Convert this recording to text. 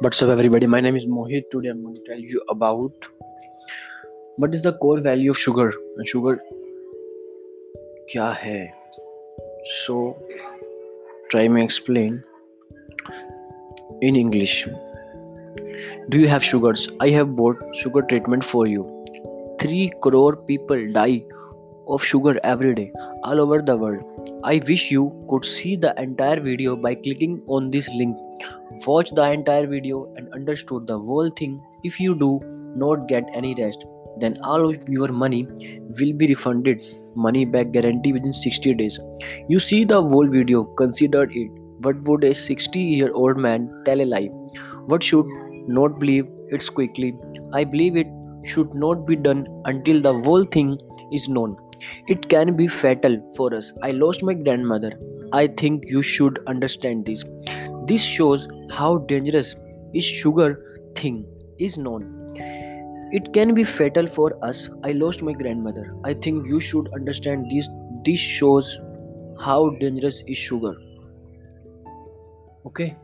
What's up, everybody? My name is Mohit. Today, I'm going to tell you about what is the core value of sugar and sugar क्या है so try me explain in english do you have sugars i have bought sugar treatment for you 3 crore people die of sugar every day all over the world. I wish you could see the entire video by clicking on this link. Watch the entire video and understood the whole thing. If you do not get any rest then all of your money will be refunded. Money back guarantee within 60 days. You see the whole video consider it. What would a 60 year old man tell a lie? What should not believe it's quickly? I believe it should not be done until the whole thing is known it can be fatal for us. I lost my grandmother. I think you should understand this. This shows how dangerous is sugar thing is known. It can be fatal for us. I lost my grandmother. I think you should understand this. This shows how dangerous is sugar. Okay